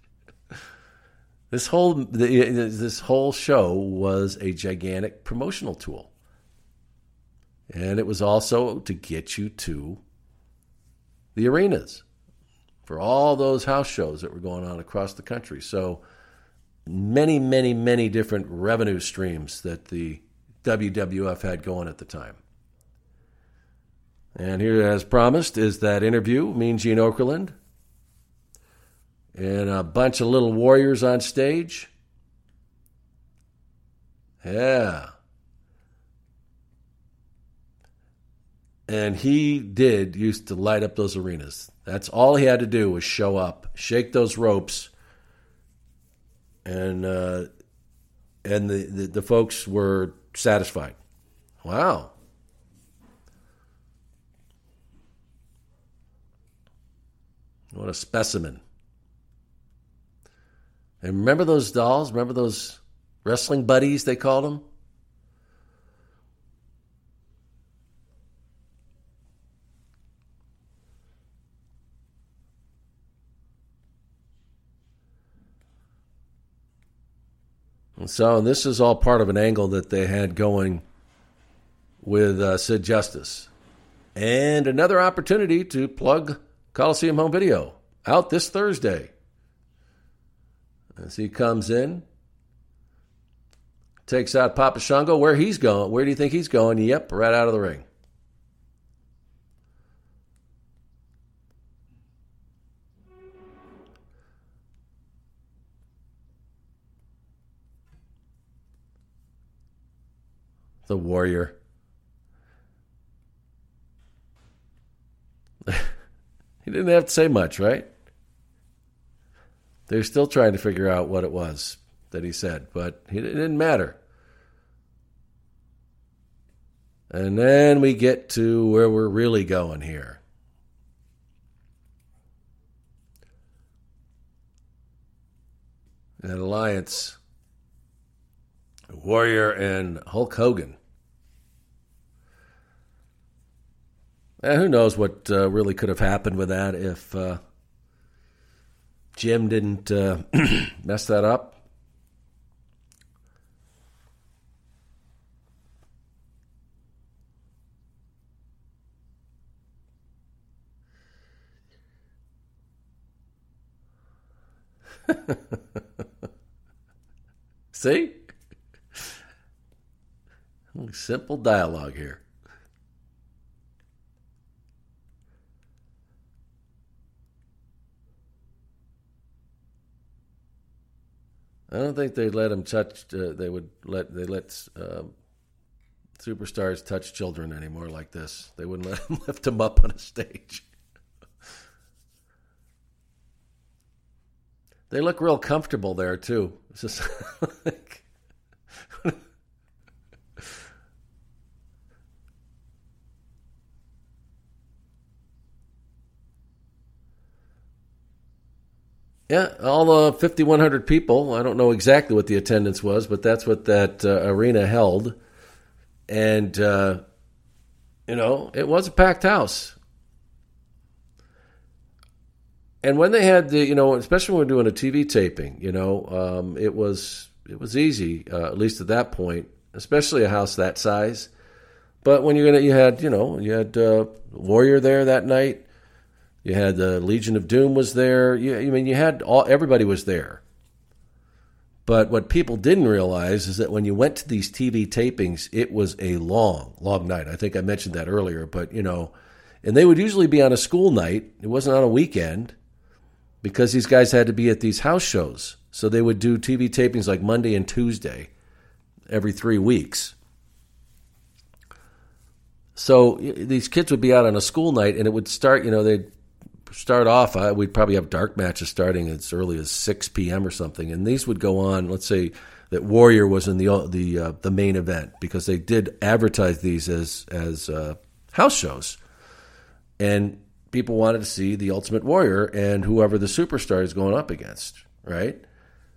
This whole this whole show was a gigantic promotional tool. And it was also to get you to the arenas for all those house shows that were going on across the country. So many, many, many different revenue streams that the WWF had going at the time. And here, as promised, is that interview, Mean Gene Okerlund, and a bunch of little warriors on stage. Yeah. And he did used to light up those arenas. That's all he had to do was show up, shake those ropes, and uh, and the, the, the folks were satisfied. Wow. What a specimen. And remember those dolls? Remember those wrestling buddies, they called them? So this is all part of an angle that they had going with uh, Sid Justice. And another opportunity to plug Coliseum Home Video out this Thursday. As he comes in, takes out Papa Shango. Where he's going? Where do you think he's going? Yep, right out of the ring. The warrior. he didn't have to say much, right? They're still trying to figure out what it was that he said, but it didn't matter. And then we get to where we're really going here. That alliance, Warrior and Hulk Hogan. And who knows what uh, really could have happened with that if uh, Jim didn't uh, mess that up. See? Simple dialogue here. I don't think they'd let them touch. Uh, they would let they let uh, superstars touch children anymore like this. They wouldn't let him lift them up on a stage. they look real comfortable there too. It's just like Yeah, all the 5,100 people. I don't know exactly what the attendance was, but that's what that uh, arena held. And, uh, you know, it was a packed house. And when they had the, you know, especially when we are doing a TV taping, you know, um, it was it was easy, uh, at least at that point, especially a house that size. But when you're gonna, you had, you know, you had uh, Warrior there that night. You had the Legion of Doom was there. You, I mean, you had all everybody was there. But what people didn't realize is that when you went to these TV tapings, it was a long, long night. I think I mentioned that earlier, but you know, and they would usually be on a school night. It wasn't on a weekend because these guys had to be at these house shows. So they would do TV tapings like Monday and Tuesday every three weeks. So these kids would be out on a school night, and it would start. You know, they'd start off. Uh, we'd probably have dark matches starting as early as six p.m. or something, and these would go on. Let's say that Warrior was in the the uh, the main event because they did advertise these as as uh, house shows, and people wanted to see the Ultimate Warrior and whoever the superstar is going up against, right?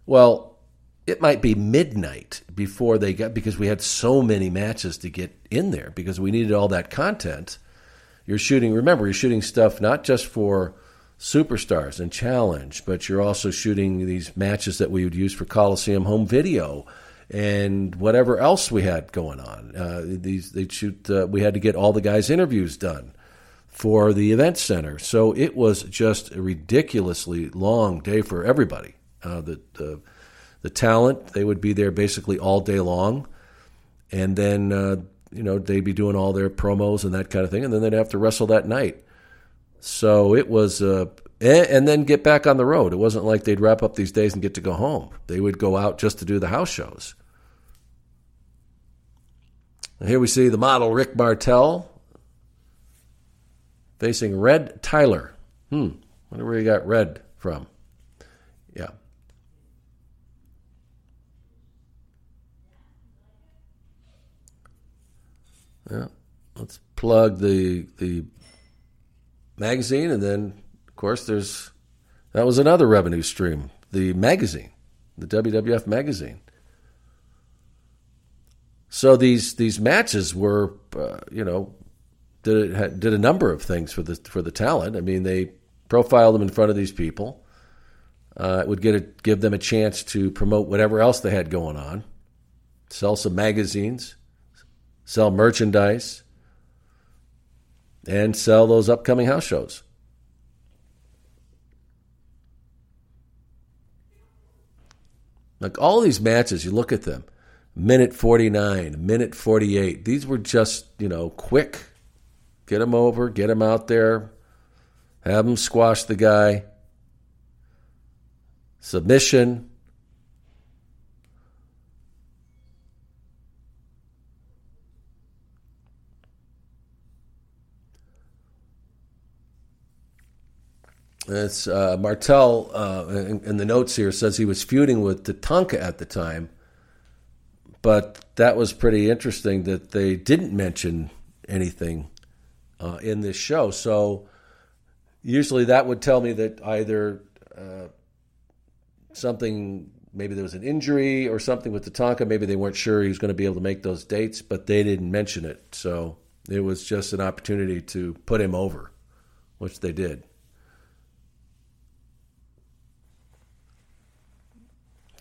Well, it might be midnight before they got because we had so many matches to get in there because we needed all that content. You're shooting, remember, you're shooting stuff not just for superstars and challenge, but you're also shooting these matches that we would use for Coliseum home video and whatever else we had going on. Uh, these they shoot. Uh, we had to get all the guys' interviews done for the event center, so it was just a ridiculously long day for everybody. Uh, the, the the talent. They would be there basically all day long, and then uh, you know they'd be doing all their promos and that kind of thing, and then they'd have to wrestle that night. So it was, uh, and then get back on the road. It wasn't like they'd wrap up these days and get to go home. They would go out just to do the house shows. And here we see the model Rick Martel facing Red Tyler. Hmm, wonder where he got Red from. Yeah. Yeah. Let's plug the the magazine, and then of course there's that was another revenue stream. The magazine, the WWF magazine. So these these matches were, uh, you know, did did a number of things for the for the talent. I mean, they profiled them in front of these people. Uh, it would get a, give them a chance to promote whatever else they had going on, sell some magazines, sell merchandise, and sell those upcoming house shows. Like all these matches, you look at them minute 49, minute 48. These were just, you know, quick. Get them over, get them out there, have them squash the guy. Submission, It's uh, Martel uh, in, in, the notes here says he was feuding with Tatanka at the time, but that was pretty interesting that they didn't mention anything uh, in this show. So usually that would tell me that either uh, something, maybe there was an injury or something with Tatanka. Maybe they weren't sure he was going to be able to make those dates, but they didn't mention it. So it was just an opportunity to put him over, which they did.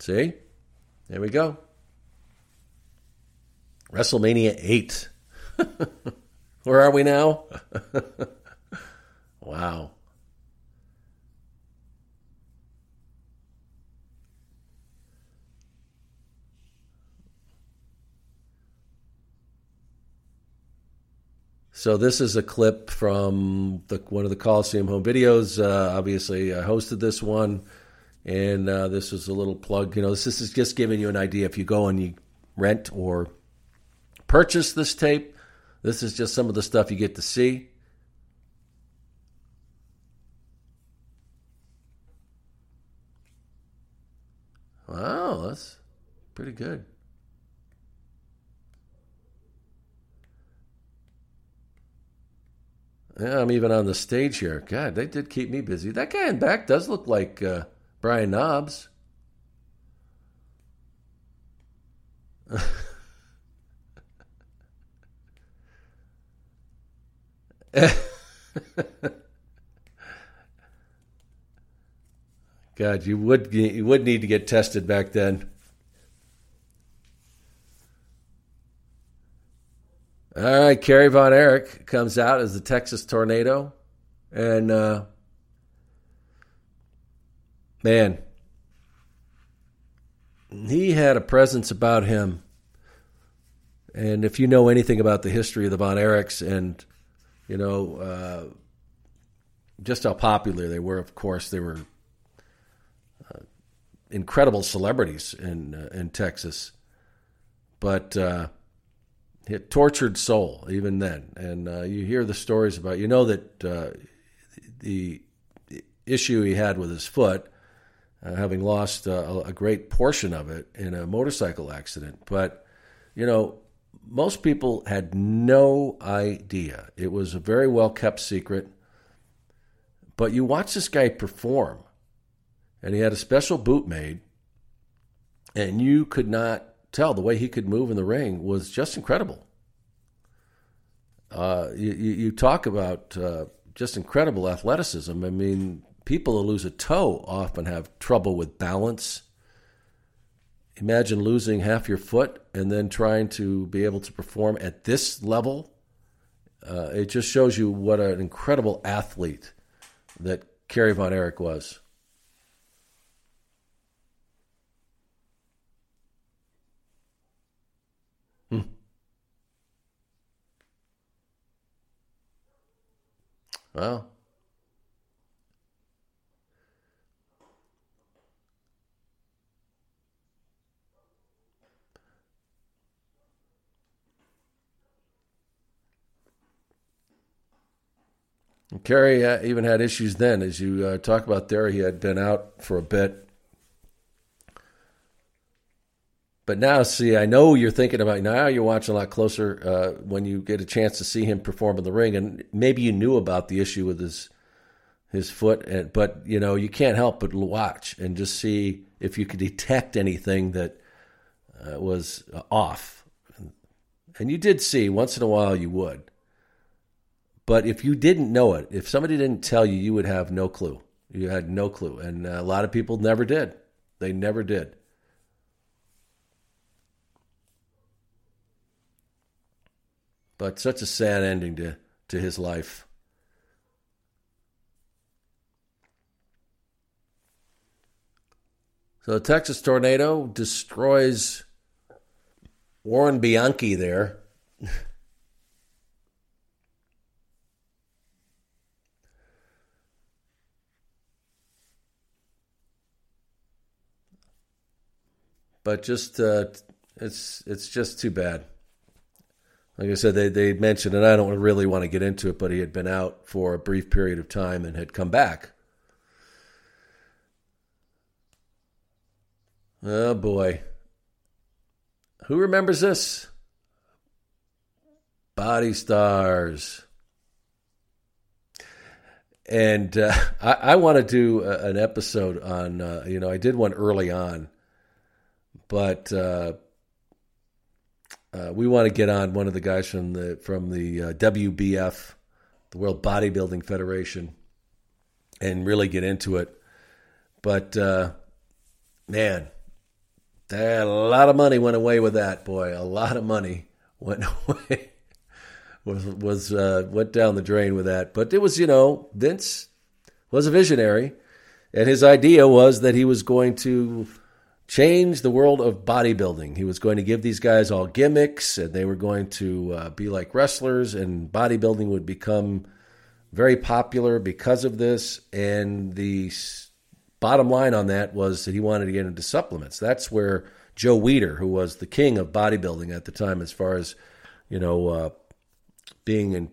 See? There we go. WrestleMania 8. Where are we now? wow. So this is a clip from the, one of the Coliseum home videos. Uh, obviously, I hosted this one. And uh, this is a little plug. You know, this, is just giving you an idea. If you go and you rent or purchase this tape, this is just some of the stuff you get to see. Wow, that's pretty good. Yeah, I'm even on the stage here. God, they did keep me busy. That guy in back does look like uh, Brian Knobbs. God, you would you would need to get tested back then. All right, Kerry Von Erich comes out as the Texas Tornado, and uh, man, he had a presence about him. And if you know anything about the history of the Von Erichs and, you know, uh, just how popular they were, of course, they were uh, incredible celebrities in uh, in Texas, but uh, he tortured soul even then. And uh, you hear the stories about you know that uh, the issue he had with his foot, uh, having lost uh, a great portion of it in a motorcycle accident, but you know. Most people had no idea. It was a very well kept secret. But you watch this guy perform, and he had a special boot made, and you could not tell the way he could move in the ring was just incredible. Uh, you, you, talk about uh, just incredible athleticism. I mean, people who lose a toe often have trouble with balance. Imagine losing half your foot and then trying to be able to perform at this level. Uh, it just shows you what an incredible athlete that Kerry Von Erich was. Hmm. Well, Kerry uh, even had issues then, as you uh, talk about there. He had been out for a bit. But now, see, I know you're thinking about now. You're watching a lot closer uh, when you get a chance to see him perform in the ring, and maybe you knew about the issue with his his foot, and, but you know you can't help but watch and just see if you could detect anything that uh, was off. And you did see once in a while you would. But if you didn't know it, if somebody didn't tell you, you would have no clue. You had no clue. And a lot of people never did. They never did. But such a sad ending to, to his life. So the Texas tornado destroys Warren Bianchi there. but just uh, it's it's just too bad. Like I said, they they mentioned, and I don't really want to get into it, but he had been out for a brief period of time and had come back. Oh boy, who remembers this? Body Stars. And uh, I, I want to do a, an episode on, uh, you know, I did one early on but uh, uh, we want to get on one of the guys from the from the uh, WBF, the World Bodybuilding Federation, and really get into it. But uh, man, that, a lot of money went away with that boy. A lot of money went away. was was uh, went down the drain with that. But it was you know Vince was a visionary, and his idea was that he was going to change the world of bodybuilding. He was going to give these guys all gimmicks, and they were going to uh, be like wrestlers, and bodybuilding would become very popular because of this. And the bottom line on that was that he wanted to get into supplements. That's where Joe Weider, who was the king of bodybuilding at the time, as far as you know, uh, being and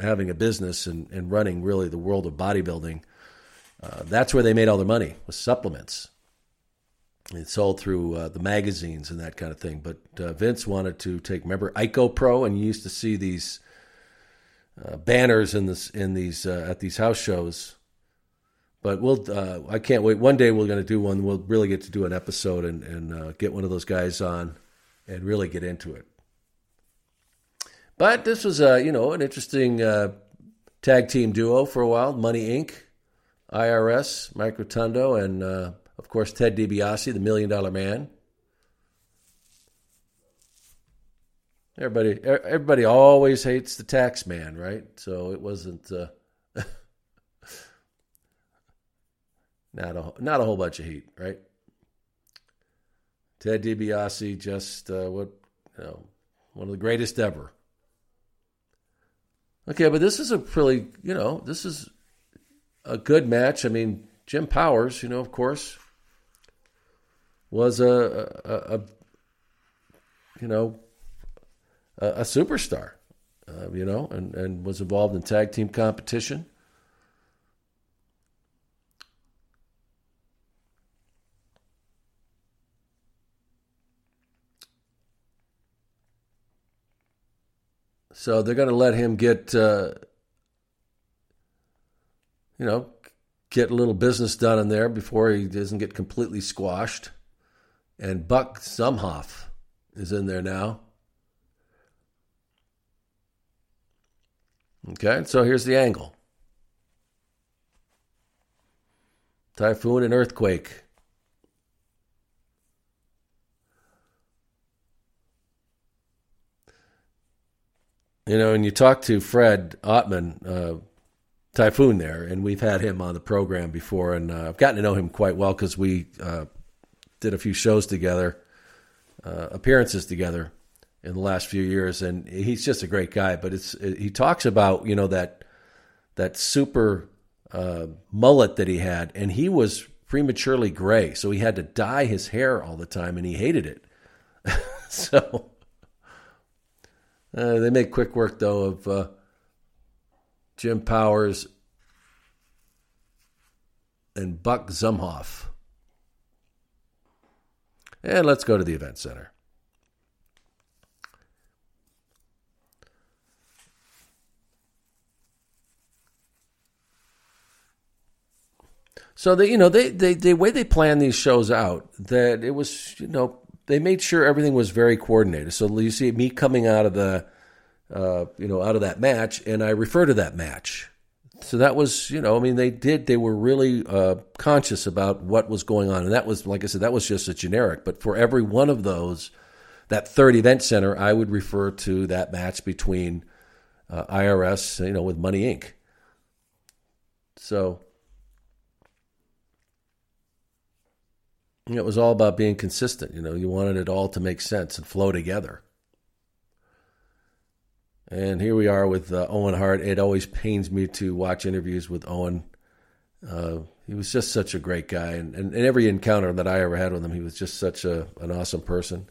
having a business and, and running really the world of bodybuilding. Uh, that's where they made all their money was supplements it sold through uh, the magazines and that kind of thing. But uh, Vince wanted to take. Remember IcoPro, and you used to see these uh, banners in this in these uh, at these house shows. But we'll. Uh, I can't wait. One day we're going to do one. We'll really get to do an episode and and uh, get one of those guys on and really get into it. But this was a you know an interesting tag team duo for a while. Money Inc., IRS, Mike Rotundo, and of course, Ted DiBiase, the Million Dollar Man. Everybody, everybody always hates the tax man, right? So it wasn't uh, not a not a whole bunch of heat, right? Ted DiBiase, just uh, what you know, one of the greatest ever. Okay, but this is a really, you know, this is a good match. I mean, Jim Powers, you know, of course, was a, a, a you know a, a superstar, uh, you know, and, and was involved in tag team competition. So they're going to let him get, uh, you know, get a little business done in there before he doesn't get completely squashed. And Buck Zumhofe is in there now. Okay, so here's the angle typhoon and earthquake. You know, and you talk to Fred Ottman, uh, Typhoon there, and we've had him on the program before, and uh, I've gotten to know him quite well because we uh, did a few shows together, uh, appearances together in the last few years, and he's just a great guy. But it's he talks about you know that that super uh, mullet that he had, and he was prematurely gray, so he had to dye his hair all the time, and he hated it. so uh, they make quick work, though, of uh, Jim Powers and Buck Zumhofe. And let's go to the event center. So they, you know, they, they the way they plan these shows out, that it was, you know, they made sure everything was very coordinated. So you see me coming out of the, uh, you know, out of that match, and I refer to that match. So that was, you know, I mean, they did, they were really uh, conscious about what was going on. And that was, like I said, that was just a generic. But for every one of those, that third event center, I would refer to that match between uh, IRS, you know, with Money Inc. So it was all about being consistent. You know, you wanted it all to make sense and flow together. And here we are with uh, Owen Hart. It always pains me to watch interviews with Owen. Uh, he was just such a great guy, and, and, and, every encounter that I ever had with him, he was just such a an awesome person.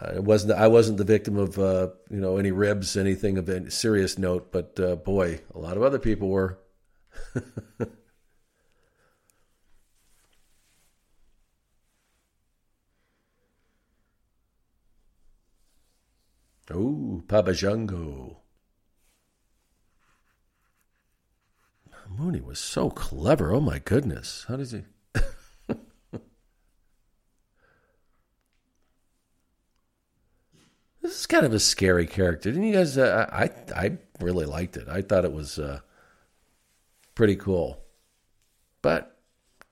Uh, it wasn't I wasn't the victim of uh, you know any ribs, anything of any serious note, but uh, boy, a lot of other people were. Oh, Papa Shango. Mooney was so clever. Oh my goodness. How does he? this is kind of a scary character. Didn't you guys? Uh, I I really liked it. I thought it was uh, pretty cool, but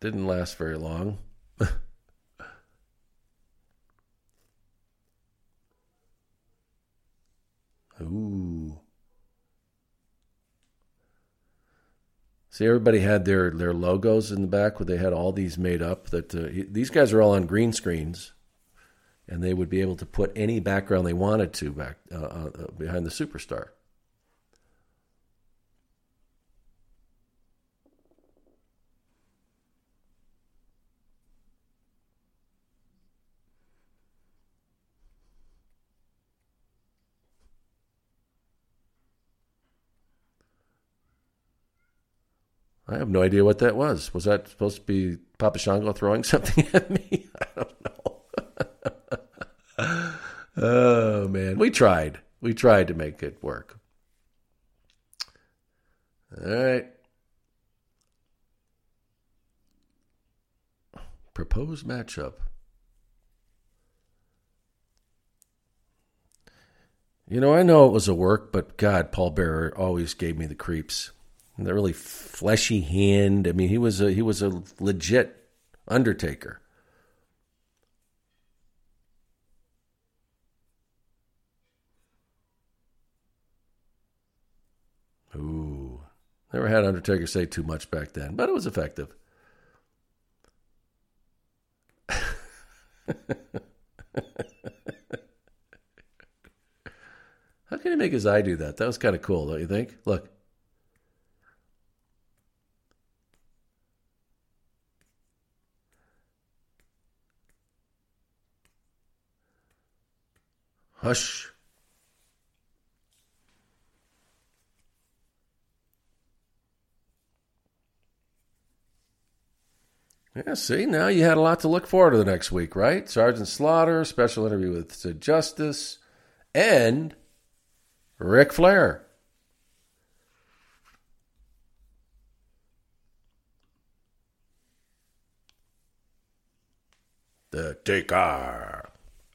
didn't last very long. Ooh. See, everybody had their, their logos in the back where they had all these made up. That uh, these guys are all on green screens, and they would be able to put any background they wanted to back uh, uh, behind the superstar. I have no idea what that was. Was that supposed to be Papa Shango throwing something at me? I don't know. oh man, we tried. We tried to make it work. All right. Proposed matchup. You know, I know it was a work, but God, Paul Bearer always gave me the creeps that really fleshy hand. I mean, he was a he was a legit undertaker. Ooh, never had Undertaker say too much back then, but it was effective. How can he make his eye do that? That was kind of cool, don't you think? Look. Yeah, see, now you had a lot to look forward to the next week, right? Sergeant Slaughter, special interview with Sid Justice, and Ric Flair. The Taker.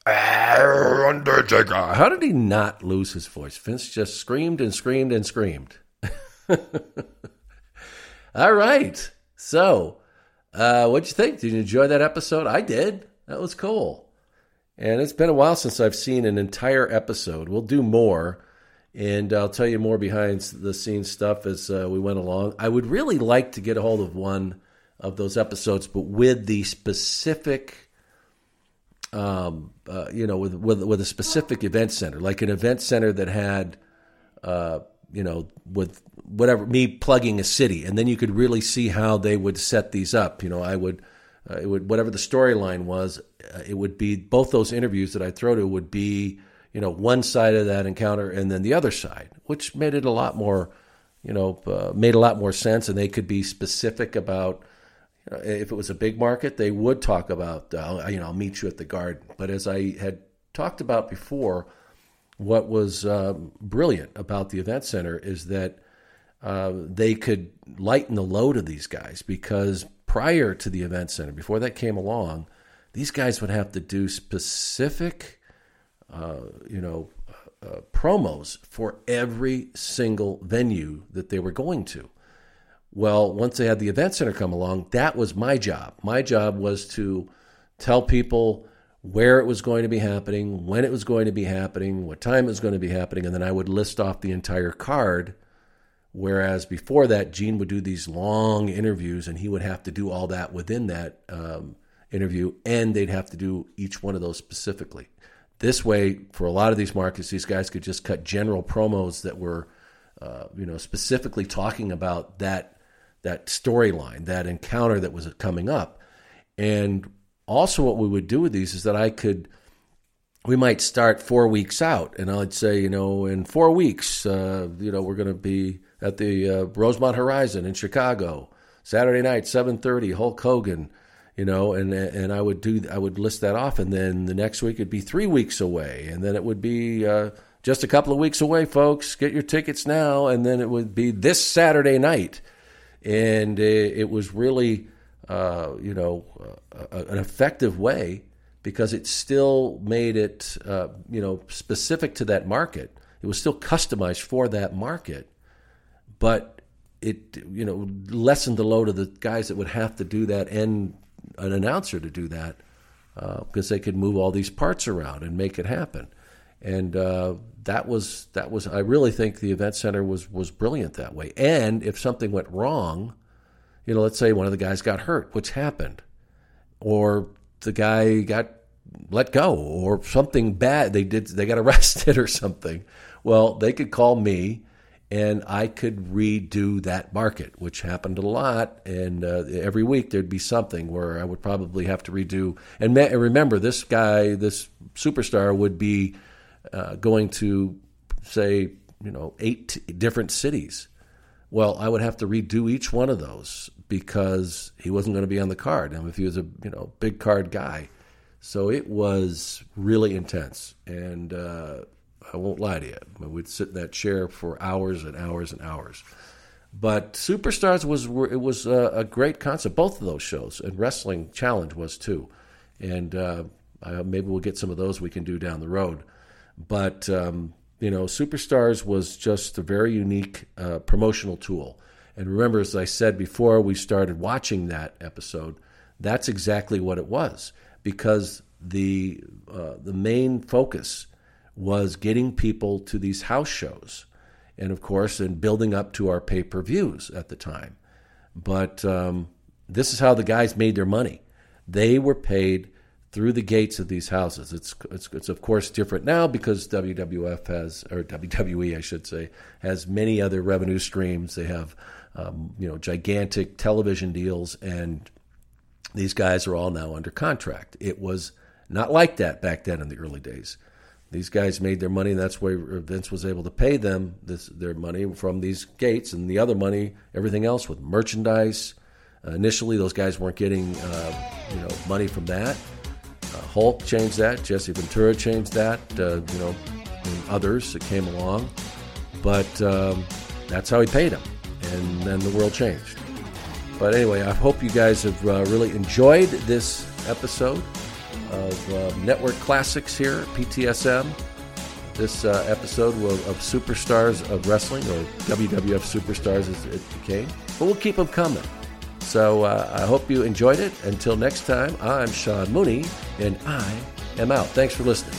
Undertaker. How did he not lose his voice? Vince just screamed and screamed and screamed. All right. So, uh, what'd you think? Did you enjoy that episode? I did. That was cool. And it's been a while since I've seen an entire episode. We'll do more, and I'll tell you more behind the scenes stuff as uh, we went along. I would really like to get a hold of one of those episodes, but with the specific, um, uh, you know, with, with with a specific event center, like an event center that had, uh, you know, with whatever me plugging a city, and then you could really see how they would set these up. You know, I would, uh, it would whatever the storyline was, uh, it would be both those interviews that I throw to would be, you know, one side of that encounter and then the other side, which made it a lot more, you know, uh, made a lot more sense, and they could be specific about. If it was a big market, they would talk about, uh, you know, I'll meet you at the garden. But as I had talked about before, what was uh, brilliant about the event center is that uh, they could lighten the load of these guys because prior to the event center, before that came along, these guys would have to do specific, uh, you know, uh, promos for every single venue that they were going to. Well, once they had the event center come along, that was my job. My job was to tell people where it was going to be happening, when it was going to be happening, what time it was going to be happening, and then I would list off the entire card Whereas before that, Gene would do these long interviews and he would have to do all that within that um, interview, and they'd have to do each one of those specifically. This way, for a lot of these markets, these guys could just cut general promos that were, uh, you know, specifically talking about that that storyline, that encounter that was coming up. And also, what we would do with these is that I could we might start four weeks out, and I'd say, you know, in four weeks, uh, you know, we're going to be at the uh, Rosemont Horizon in Chicago, Saturday night, seven thirty. Hulk Hogan, you know, and and I would do I would list that off, and then the next week it'd be three weeks away, and then it would be uh, just a couple of weeks away, folks. Get your tickets now, and then it would be this Saturday night, and it, it was really, uh, you know, an effective way because it still made it, uh, you know, specific to that market. It was still customized for that market, but it, you know, lessened the load of the guys that would have to do that and an announcer to do that because uh, they could move all these parts around and make it happen. And uh, that was that was I really think the event center was was brilliant that way. And if something went wrong, you know, let's say one of the guys got hurt, which happened, or the guy got let go or something bad they did they got arrested or something. Well they could call me and i could redo that market which happened a lot. And uh, every week there'd be something where i would probably have to redo. And remember this guy this superstar would be uh, going to say you know eight different cities well i would have to redo each one of those because he wasn't going to be on the card. And if he was a you know big card guy, so it was really intense. And uh, I won't lie to you, we'd sit in that chair for hours and hours and hours. But Superstars was it was a, a great concept. Both of those shows and Wrestling Challenge was too. And uh, maybe we'll get some of those we can do down the road. But um, you know, Superstars was just a very unique uh, promotional tool and remember, as I said before we started watching that episode, that's exactly what it was because the uh, the main focus was getting people to these house shows, and of course, and building up to our pay per views at the time. But um, this is how the guys made their money. They were paid through the gates of these houses. It's, it's, it's of course different now because WWF has, or WWE, I should say, has many other revenue streams. They have um, you know, gigantic television deals, and these guys are all now under contract. It was not like that back then in the early days. these guys made their money, and that's why Vince was able to pay them this, their money from these gates, and the other money, everything else with merchandise. Uh, initially, those guys weren't getting uh, you know money from that. Uh, Hulk changed that. Jesse Ventura changed that. Uh, you know, others that came along, but um, that's how he paid them, and then the world changed. But anyway, I hope you guys have uh, really enjoyed this episode of uh, Network Classics here PTSM. This uh, episode of, of Superstars of Wrestling, or WWF Superstars as it became. But we'll keep them coming. So uh, I hope you enjoyed it. Until next time, I'm Sean Mooney, and I am out. Thanks for listening.